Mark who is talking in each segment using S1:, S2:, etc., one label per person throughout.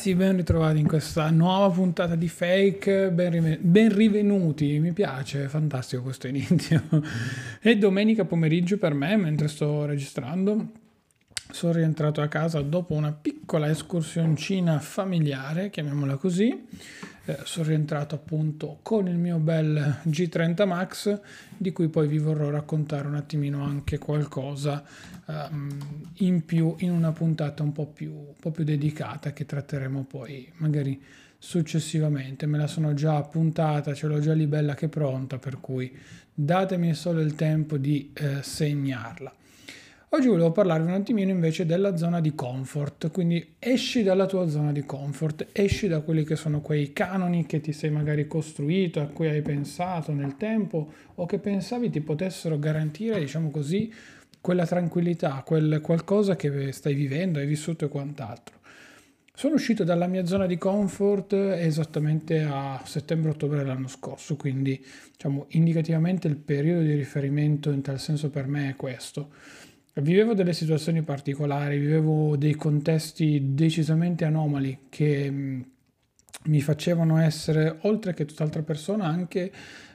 S1: Ragazzi, ben ritrovati in questa nuova puntata di Fake, ben, rive- ben rivenuti, mi piace, fantastico questo inizio. È domenica pomeriggio per me mentre sto registrando, sono rientrato a casa dopo una piccola escursioncina familiare, chiamiamola così, eh, sono rientrato appunto con il mio bel G30 Max di cui poi vi vorrò raccontare un attimino anche qualcosa um, in più in una puntata un po, più, un po' più dedicata che tratteremo poi magari successivamente. Me la sono già appuntata, ce l'ho già lì bella che pronta, per cui datemi solo il tempo di eh, segnarla. Oggi volevo parlarvi un attimino invece della zona di comfort, quindi esci dalla tua zona di comfort, esci da quelli che sono quei canoni che ti sei magari costruito, a cui hai pensato nel tempo o che pensavi ti potessero garantire, diciamo così, quella tranquillità, quel qualcosa che stai vivendo, hai vissuto e quant'altro. Sono uscito dalla mia zona di comfort esattamente a settembre-ottobre dell'anno scorso, quindi diciamo indicativamente il periodo di riferimento in tal senso per me è questo. Vivevo delle situazioni particolari, vivevo dei contesti decisamente anomali che mm, mi facevano essere, oltre che tutt'altra persona, anche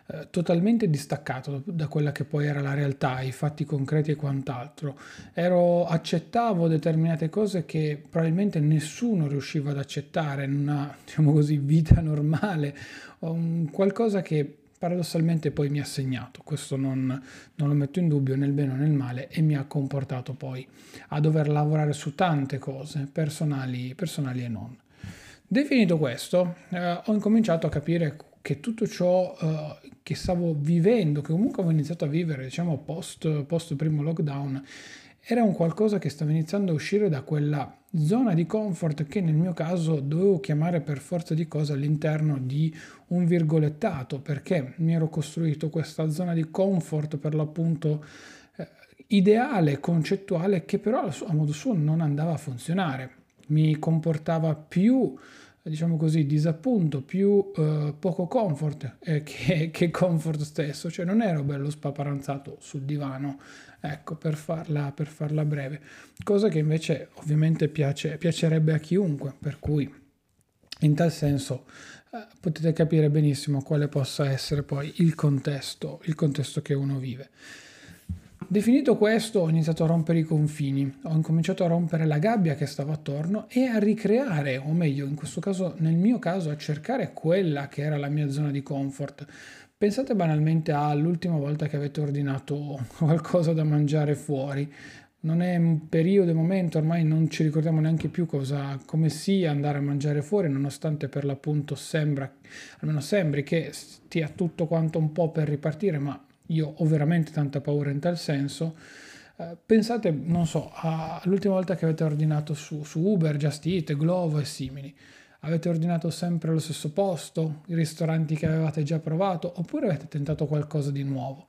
S1: eh, totalmente distaccato da quella che poi era la realtà, i fatti concreti e quant'altro. Ero, accettavo determinate cose che probabilmente nessuno riusciva ad accettare in una, diciamo così, vita normale, un qualcosa che paradossalmente poi mi ha segnato, questo non, non, lo metto in dubbio nel bene o nel male e mi ha comportato poi a dover lavorare su tante cose personali, personali e non. Definito questo, eh, ho incominciato a capire che tutto ciò eh, che stavo vivendo, che comunque avevo iniziato a vivere, diciamo, post, post primo lockdown, era un qualcosa che stava iniziando a uscire da quella zona di comfort che nel mio caso dovevo chiamare per forza di cose all'interno di un virgolettato perché mi ero costruito questa zona di comfort per l'appunto eh, ideale, concettuale che però a modo suo non andava a funzionare. Mi comportava più diciamo così, disappunto, più eh, poco comfort eh, che, che, comfort stesso, cioè non ero bello spaparanzato sul divano, ecco, per farla, per farla breve, cosa che invece ovviamente piace, piacerebbe a chiunque, per cui in tal senso eh, potete capire benissimo quale possa essere poi il contesto, il contesto che uno vive. Definito questo, ho iniziato a rompere i confini, ho incominciato a rompere la gabbia che stava attorno e a ricreare, o meglio, in questo caso, nel mio caso, a cercare quella che era la mia zona di comfort. Pensate banalmente all'ultima volta che avete ordinato qualcosa da mangiare fuori. Non è un periodo, momento, ormai non ci ricordiamo neanche più cosa, come sia andare a mangiare fuori, nonostante per l'appunto sembra, almeno sembri che stia tutto quanto un po' per ripartire, ma io ho veramente tanta paura in tal senso. Eh, pensate, non so, all'ultima volta che avete ordinato su, su Uber, Just Eat, Glovo e simili. Avete ordinato sempre allo stesso posto, i ristoranti che avevate già provato, oppure avete tentato qualcosa di nuovo?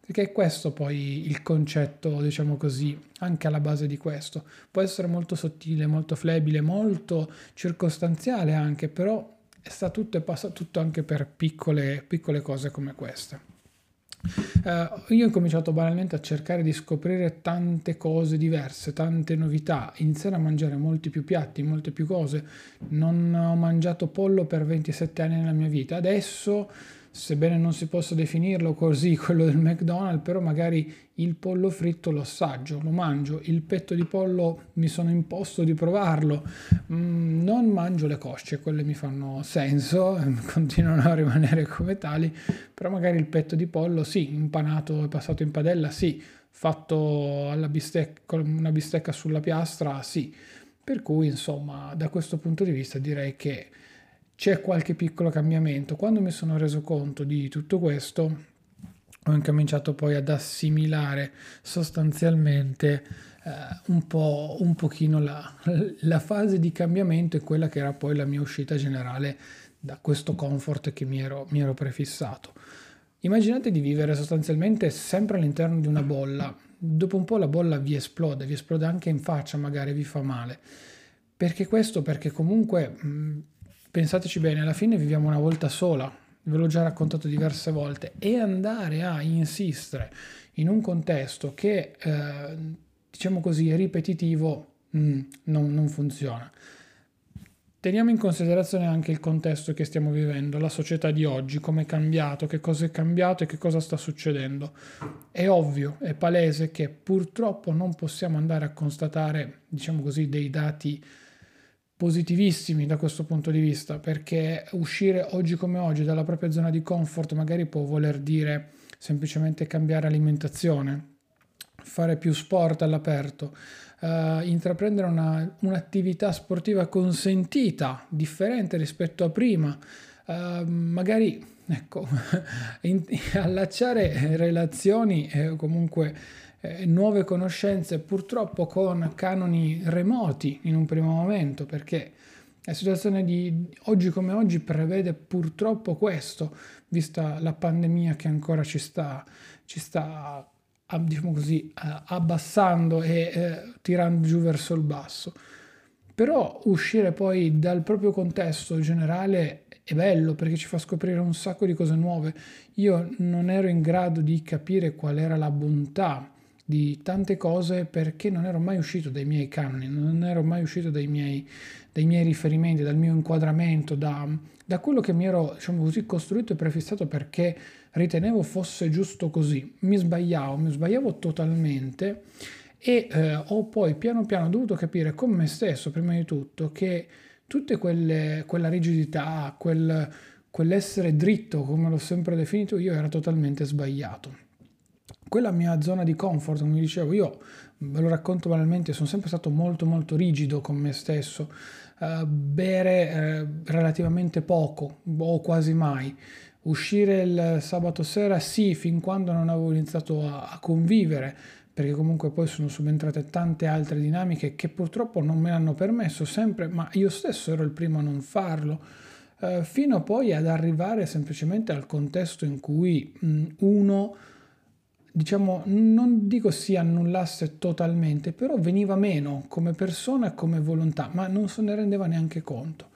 S1: Perché è questo poi il concetto, diciamo così, anche alla base di questo. Può essere molto sottile, molto flebile, molto circostanziale anche, però sta tutto e passa tutto anche per piccole, piccole cose come queste. Uh, io ho cominciato banalmente a cercare di scoprire tante cose diverse, tante novità, iniziare a mangiare molti più piatti, molte più cose. Non ho mangiato pollo per 27 anni nella mia vita. Adesso sebbene non si possa definirlo così quello del McDonald's, però magari il pollo fritto lo assaggio, lo mangio, il petto di pollo mi sono imposto di provarlo, mm, non mangio le cosce, quelle mi fanno senso, continuano a rimanere come tali, però magari il petto di pollo sì, impanato e passato in padella sì, fatto alla bistecca, con una bistecca sulla piastra sì, per cui insomma da questo punto di vista direi che c'è qualche piccolo cambiamento. Quando mi sono reso conto di tutto questo, ho incominciato poi ad assimilare sostanzialmente eh, un, po', un pochino la, la, fase di cambiamento e quella che era poi la mia uscita generale da questo comfort che mi ero, mi ero prefissato. Immaginate di vivere sostanzialmente sempre all'interno di una bolla. Dopo un po' la bolla vi esplode, vi esplode anche in faccia, magari vi fa male. Perché questo? Perché comunque mh, Pensateci bene, alla fine viviamo una volta sola, ve l'ho già raccontato diverse volte, e andare a insistere in un contesto che, eh, diciamo così, ripetitivo, mm, non, non funziona. teniamo in considerazione anche il contesto che stiamo vivendo, la società di oggi, come è cambiato, che cosa è cambiato e che cosa sta succedendo. È ovvio, è palese che purtroppo non possiamo andare a constatare, diciamo così, dei dati positivissimi da questo punto di vista, perché uscire oggi come oggi dalla propria zona di comfort magari può voler dire semplicemente cambiare alimentazione, fare più sport all'aperto, uh, intraprendere una, un'attività sportiva consentita, differente rispetto a prima, uh, magari ecco, in, allacciare relazioni e comunque eh, nuove conoscenze purtroppo con canoni remoti in un primo momento perché la situazione di oggi come oggi prevede purtroppo questo, vista la pandemia che ancora ci sta, ci sta diciamo così, abbassando e eh, tirando giù verso il basso. Però uscire poi dal proprio contesto generale è bello perché ci fa scoprire un sacco di cose nuove. Io non ero in grado di capire qual era la bontà di tante cose perché non ero mai uscito dai miei canoni, non ero mai uscito dai miei, dai miei riferimenti, dal mio inquadramento, da, da quello che mi ero diciamo così, costruito e prefissato perché ritenevo fosse giusto così. Mi sbagliavo, mi sbagliavo totalmente e eh, ho poi piano piano dovuto capire con me stesso, prima di tutto, che tutte quelle, quella rigidità, quel, quell'essere dritto, come l'ho sempre definito io, era totalmente sbagliato quella mia zona di comfort, come dicevo, io ve lo racconto banalmente, sono sempre stato molto molto rigido con me stesso, uh, bere uh, relativamente poco o quasi mai, uscire il sabato sera sì, fin quando non avevo iniziato a, a convivere, perché comunque poi sono subentrate tante altre dinamiche che purtroppo non me l'hanno permesso sempre, ma io stesso ero il primo a non farlo. Uh, fino poi ad arrivare semplicemente al contesto in cui uno diciamo, non dico si annullasse totalmente, però veniva meno come persona e come volontà, ma non se ne rendeva neanche conto.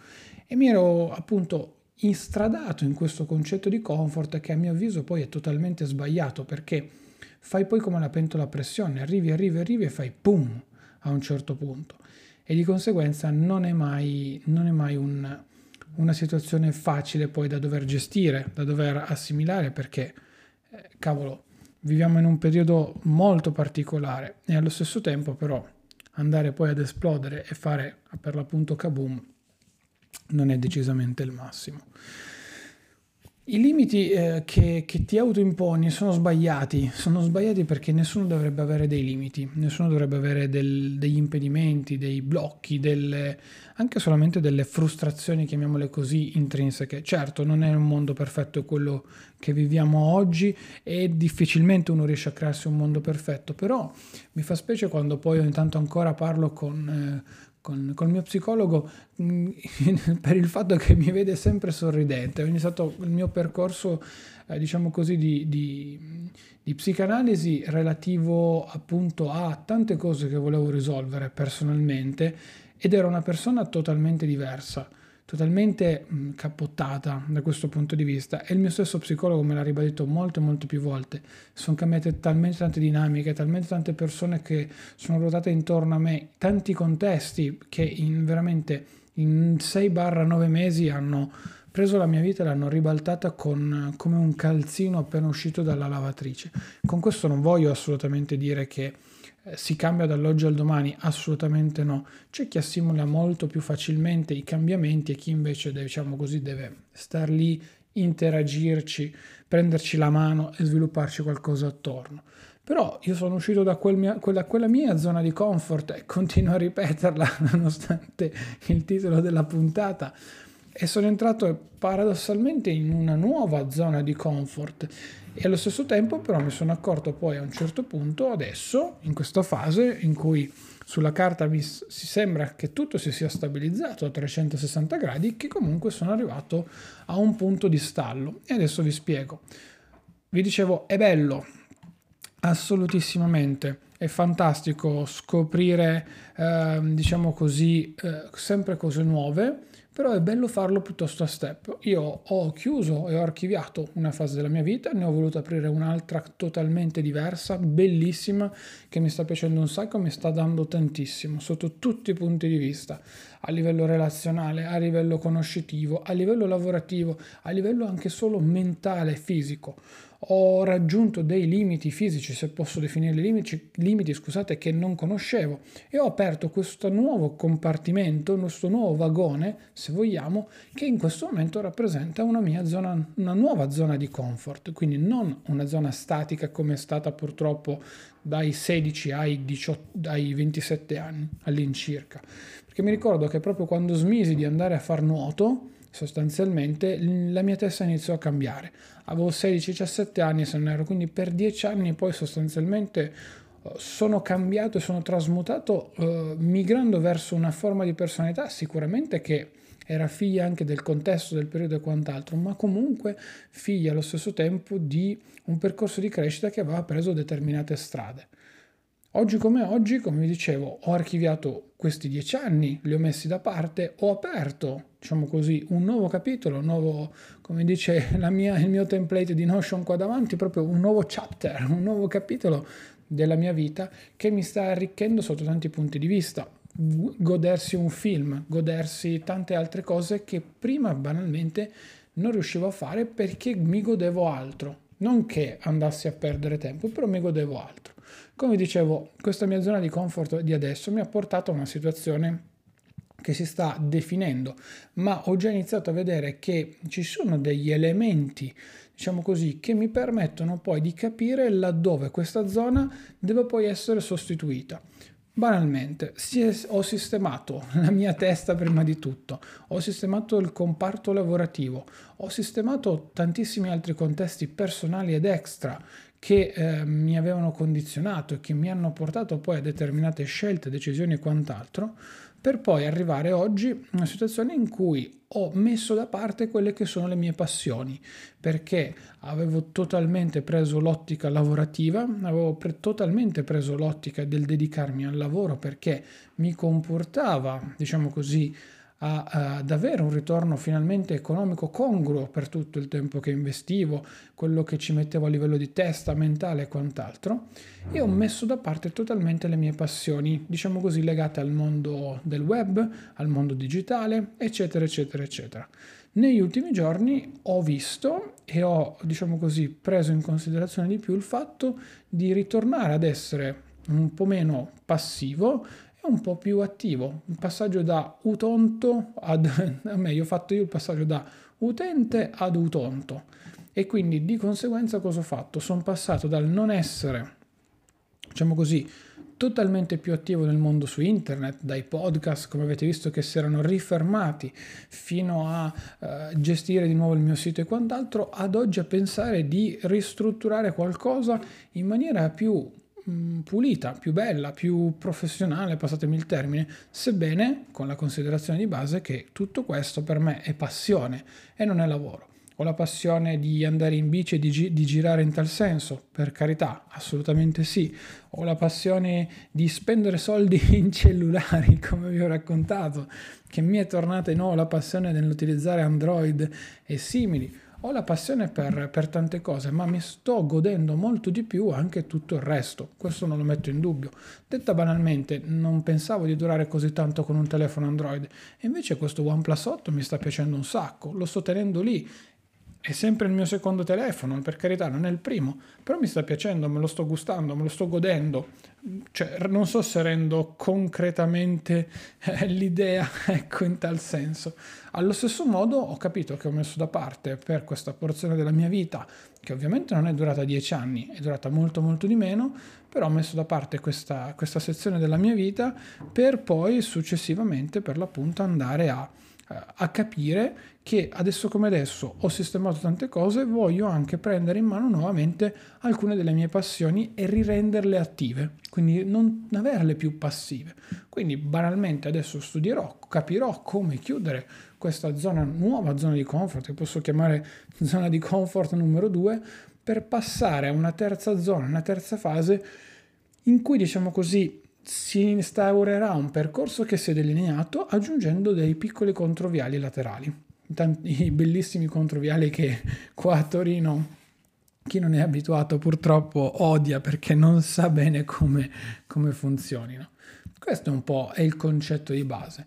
S1: E mi ero appunto instradato in questo concetto di comfort che a mio avviso poi è totalmente sbagliato perché fai poi come la pentola a pressione, arrivi, arrivi, arrivi e fai pum a un certo punto. E di conseguenza non è mai, non è mai un, una situazione facile poi da dover gestire, da dover assimilare perché, eh, cavolo, viviamo in un periodo molto particolare e allo stesso tempo però andare poi ad esplodere e fare per l'appunto kaboom non è decisamente il massimo. I limiti eh, che, che, ti autoimponi sono sbagliati, sono sbagliati perché nessuno dovrebbe avere dei limiti, nessuno dovrebbe avere del, degli impedimenti, dei blocchi, delle, anche solamente delle frustrazioni, chiamiamole così, intrinseche. Certo, non è un mondo perfetto quello che viviamo oggi e difficilmente uno riesce a crearsi un mondo perfetto, però mi fa specie quando poi ogni tanto ancora parlo con... Eh, con, con, il mio psicologo mm, per il fatto che mi vede sempre sorridente. Ho iniziato il mio percorso, eh, diciamo così, di, di, di, psicanalisi relativo appunto a tante cose che volevo risolvere personalmente ed ero una persona totalmente diversa totalmente mh, cappottata da questo punto di vista. E il mio stesso psicologo me l'ha ribadito molte molte più volte. Sono cambiate talmente tante dinamiche talmente tante persone che sono ruotate intorno a me tanti contesti che in veramente in 6-9 mesi hanno preso la mia vita e l'hanno ribaltata con, come un calzino appena uscito dalla lavatrice. Con questo non voglio assolutamente dire che si cambia dall'oggi al domani? Assolutamente no. C'è chi assimila molto più facilmente i cambiamenti e chi invece, diciamo così, deve star lì, interagirci, prenderci la mano e svilupparci qualcosa attorno. Però io sono uscito da quel mia, quella, quella mia zona di comfort e continuo a ripeterla nonostante il titolo della puntata e sono entrato paradossalmente in una nuova zona di comfort. E allo stesso tempo però mi sono accorto poi a un certo punto adesso in questa fase in cui sulla carta mi si sembra che tutto si sia stabilizzato a 360 gradi che comunque sono arrivato a un punto di stallo. E adesso vi spiego. Vi dicevo è bello assolutissimamente. È fantastico scoprire eh, diciamo così, eh, sempre cose nuove però è bello farlo piuttosto a step. Io ho chiuso e ho archiviato una fase della mia vita, ne ho voluto aprire un'altra totalmente diversa, bellissima, che mi sta piacendo un sacco, mi sta dando tantissimo sotto tutti i punti di vista, a livello relazionale, a livello conoscitivo, a livello lavorativo, a livello anche solo mentale e fisico ho raggiunto dei limiti fisici, se posso definirli limiti, limiti scusate, che non conoscevo e ho aperto questo nuovo compartimento, questo nuovo vagone, se vogliamo, che in questo momento rappresenta una mia zona, una nuova zona di comfort, quindi non una zona statica come è stata purtroppo dai 16 ai, 18, ai 27 anni all'incirca. Perché mi ricordo che proprio quando smisi di andare a far nuoto, sostanzialmente la mia testa iniziò a cambiare. Avevo 16-17 anni se non ero, quindi per 10 anni poi sostanzialmente eh, sono cambiato e sono trasmutato eh, migrando verso una forma di personalità sicuramente che era figlia anche del contesto del periodo e quant'altro, ma comunque figlia allo stesso tempo di un percorso di crescita che aveva preso determinate strade. Oggi come oggi, come vi dicevo, ho archiviato questi dieci anni, li ho messi da parte, ho aperto, diciamo così, un nuovo capitolo, un nuovo, come dice mia, il mio template di Notion qua davanti, proprio un nuovo chapter, un nuovo capitolo della mia vita che mi sta arricchendo sotto tanti punti di vista. Godersi un film, godersi tante altre cose che prima banalmente non riuscivo a fare perché mi godevo altro. Non che andassi a perdere tempo, però mi godevo altro. Come dicevo, questa mia zona di comfort di adesso mi ha portato a una situazione che si sta definendo, ma ho già iniziato a vedere che ci sono degli elementi, diciamo così, che mi permettono poi di capire laddove questa zona deve poi essere sostituita. Banalmente, ho sistemato la mia testa prima di tutto, ho sistemato il comparto lavorativo, ho sistemato tantissimi altri contesti personali ed extra che eh, mi avevano condizionato e che mi hanno portato poi a determinate scelte, decisioni e quant'altro, per poi arrivare oggi a una situazione in cui ho messo da parte quelle che sono le mie passioni, perché avevo totalmente preso l'ottica lavorativa, avevo pre- totalmente preso l'ottica del dedicarmi al lavoro perché mi comportava, diciamo così, a, ad avere un ritorno finalmente economico congruo per tutto il tempo che investivo, quello che ci mettevo a livello di testa, mentale e quant'altro, e ho messo da parte totalmente le mie passioni, diciamo così, legate al mondo del web, al mondo digitale, eccetera, eccetera, eccetera. Negli ultimi giorni ho visto e ho, diciamo così, preso in considerazione di più il fatto di ritornare ad essere un po' meno passivo un po' più attivo, un passaggio da utonto ad, a me, ho fatto io il passaggio da utente ad utonto e quindi di conseguenza cosa ho fatto? Sono passato dal non essere, diciamo così, totalmente più attivo nel mondo su internet, dai podcast, come avete visto che si erano rifermati, fino a uh, gestire di nuovo il mio sito e quant'altro, ad oggi a pensare di ristrutturare qualcosa in maniera più pulita, più bella, più professionale, passatemi il termine, sebbene con la considerazione di base che tutto questo per me è passione e non è lavoro. Ho la passione di andare in bici e di, gi- di, girare in tal senso, per carità, assolutamente sì. Ho la passione di spendere soldi in cellulari, come vi ho raccontato, che mi è tornata di nuovo la passione nell'utilizzare Android e simili ho la passione per, per, tante cose, ma mi sto godendo molto di più anche tutto il resto. Questo non lo metto in dubbio. Detta banalmente, non pensavo di durare così tanto con un telefono Android, e invece questo OnePlus 8 mi sta piacendo un sacco. Lo sto tenendo lì è sempre il mio secondo telefono, per carità, non è il primo, però mi sta piacendo, me lo sto gustando, me lo sto godendo. Cioè, non so se rendo concretamente eh, l'idea, ecco, in tal senso. Allo stesso modo ho capito che ho messo da parte per questa porzione della mia vita, che ovviamente non è durata dieci anni, è durata molto molto di meno, però ho messo da parte questa, questa sezione della mia vita per poi successivamente, per l'appunto, andare a a capire che adesso come adesso ho sistemato tante cose, voglio anche prendere in mano nuovamente alcune delle mie passioni e rirenderle attive, quindi non averle più passive. Quindi banalmente adesso studierò, capirò come chiudere questa zona nuova zona di comfort, che posso chiamare zona di comfort numero 2, per passare a una terza zona, una terza fase in cui diciamo così si instaurerà un percorso che si è delineato aggiungendo dei piccoli controviali laterali. I bellissimi controviali che qua a Torino chi non è abituato purtroppo odia perché non sa bene come, come funzionino. Questo è un po' è il concetto di base.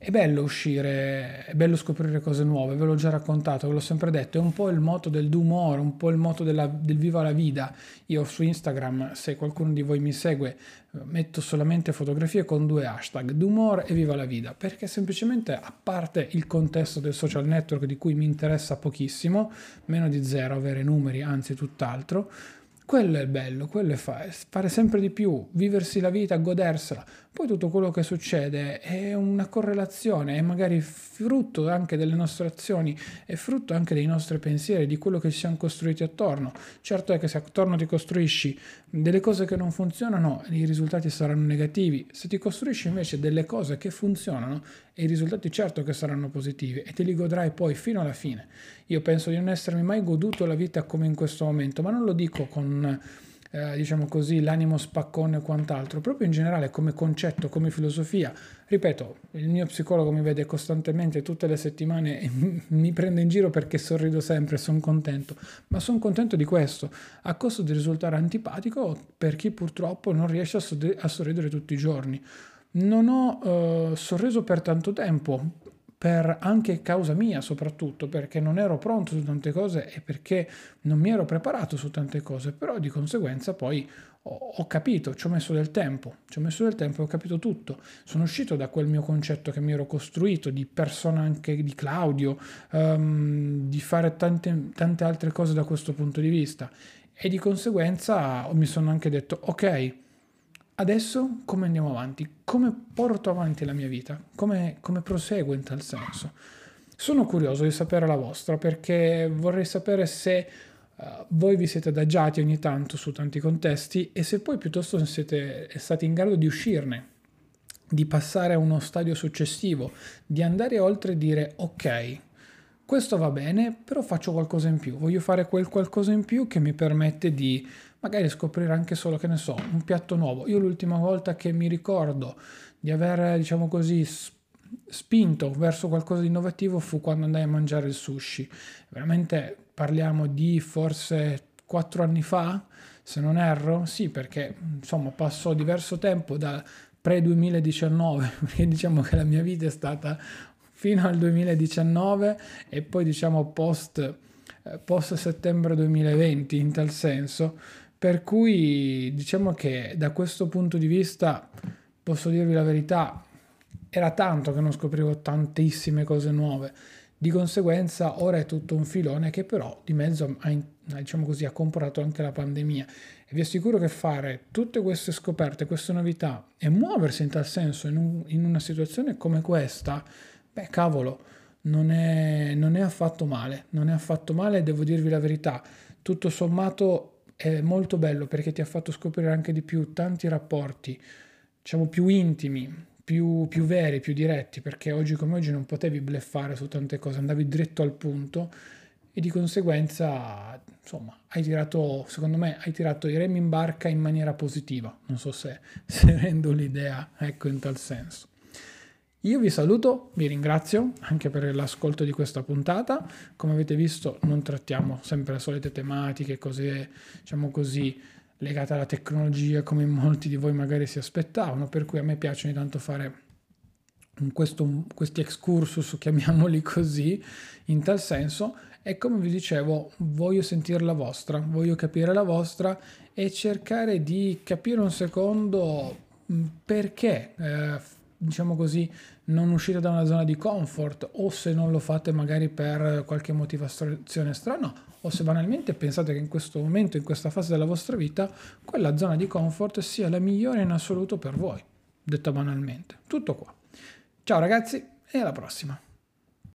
S1: È bello uscire, è bello scoprire cose nuove, ve l'ho già raccontato, ve l'ho sempre detto, è un po' il moto del d'umore, un po' il moto della, del viva la vida. Io su Instagram, se qualcuno di voi mi segue, metto solamente fotografie con due hashtag, d'umore e viva la vida, perché semplicemente a parte il contesto del social network di cui mi interessa pochissimo, meno di zero avere numeri, anzi tutt'altro, quello è bello, quello è fare, fare sempre di più, viversi la vita, godersela. Poi tutto quello che succede è una correlazione, è magari frutto anche delle nostre azioni, è frutto anche dei nostri pensieri, di quello che ci siamo costruiti attorno. Certo è che se attorno ti costruisci delle cose che non funzionano, i risultati saranno negativi. Se ti costruisci invece delle cose che funzionano, i risultati certo che saranno positivi e te li godrai poi fino alla fine. Io penso di non essermi mai goduto la vita come in questo momento, ma non lo dico con eh, diciamo così, l'animo spaccone e quant'altro, proprio in generale come concetto, come filosofia. Ripeto, il mio psicologo mi vede costantemente tutte le settimane e mi prende in giro perché sorrido sempre, sono contento, ma sono contento di questo, a costo di risultare antipatico per chi purtroppo non riesce a, sorridere tutti i giorni. Non ho eh, sorriso per tanto tempo, per anche causa mia soprattutto, perché non ero pronto su tante cose e perché non mi ero preparato su tante cose, però di conseguenza poi ho, capito, ci ho messo del tempo, ci ho messo del tempo e ho capito tutto. Sono uscito da quel mio concetto che mi ero costruito di persona anche di Claudio, um, di fare tante, tante altre cose da questo punto di vista e di conseguenza mi sono anche detto ok, adesso come andiamo avanti? Come porto avanti la mia vita? Come, come proseguo in tal senso? Sono curioso di sapere la vostra perché vorrei sapere se uh, voi vi siete adagiati ogni tanto su tanti contesti e se poi piuttosto siete stati in grado di uscirne, di passare a uno stadio successivo, di andare oltre e dire ok, questo va bene, però faccio qualcosa in più, voglio fare quel qualcosa in più che mi permette di magari scoprire anche solo, che ne so, un piatto nuovo. Io l'ultima volta che mi ricordo di aver, diciamo così, spinto verso qualcosa di innovativo fu quando andai a mangiare il sushi. Veramente parliamo di forse quattro anni fa, se non erro, sì, perché insomma passò diverso tempo da pre-2019, perché diciamo che la mia vita è stata fino al 2019 e poi diciamo post, eh, post settembre 2020 in tal senso per cui diciamo che da questo punto di vista posso dirvi la verità, era tanto che non scoprivo tantissime cose nuove. Di conseguenza ora è tutto un filone che però di mezzo ha, diciamo così, ha comportato anche la pandemia. E vi assicuro che fare tutte queste scoperte, queste novità e muoversi in tal senso in, un, in una situazione come questa, beh cavolo, non è, non è affatto male, non è affatto male, devo dirvi la verità. Tutto sommato è molto bello perché ti ha fatto scoprire anche di più tanti rapporti, diciamo più intimi, più, più veri, più diretti, perché oggi come oggi non potevi bleffare su tante cose, andavi dritto al punto e di conseguenza, insomma, hai tirato, secondo me, hai tirato i remi in barca in maniera positiva. Non so se, se rendo l'idea, ecco, in tal senso. Io vi saluto, vi ringrazio anche per l'ascolto di questa puntata. Come avete visto non trattiamo sempre le solite tematiche, cose diciamo così legate alla tecnologia come molti di voi magari si aspettavano, per cui a me piace ogni tanto fare questo, questi excursus, chiamiamoli così, in tal senso. E come vi dicevo, voglio sentire la vostra, voglio capire la vostra e cercare di capire un secondo perché eh, diciamo così, non uscite da una zona di comfort o se non lo fate magari per qualche motivazione strana o se banalmente pensate che in questo momento, in questa fase della vostra vita, quella zona di comfort sia la migliore in assoluto per voi, detta banalmente. Tutto qua. Ciao ragazzi e alla prossima.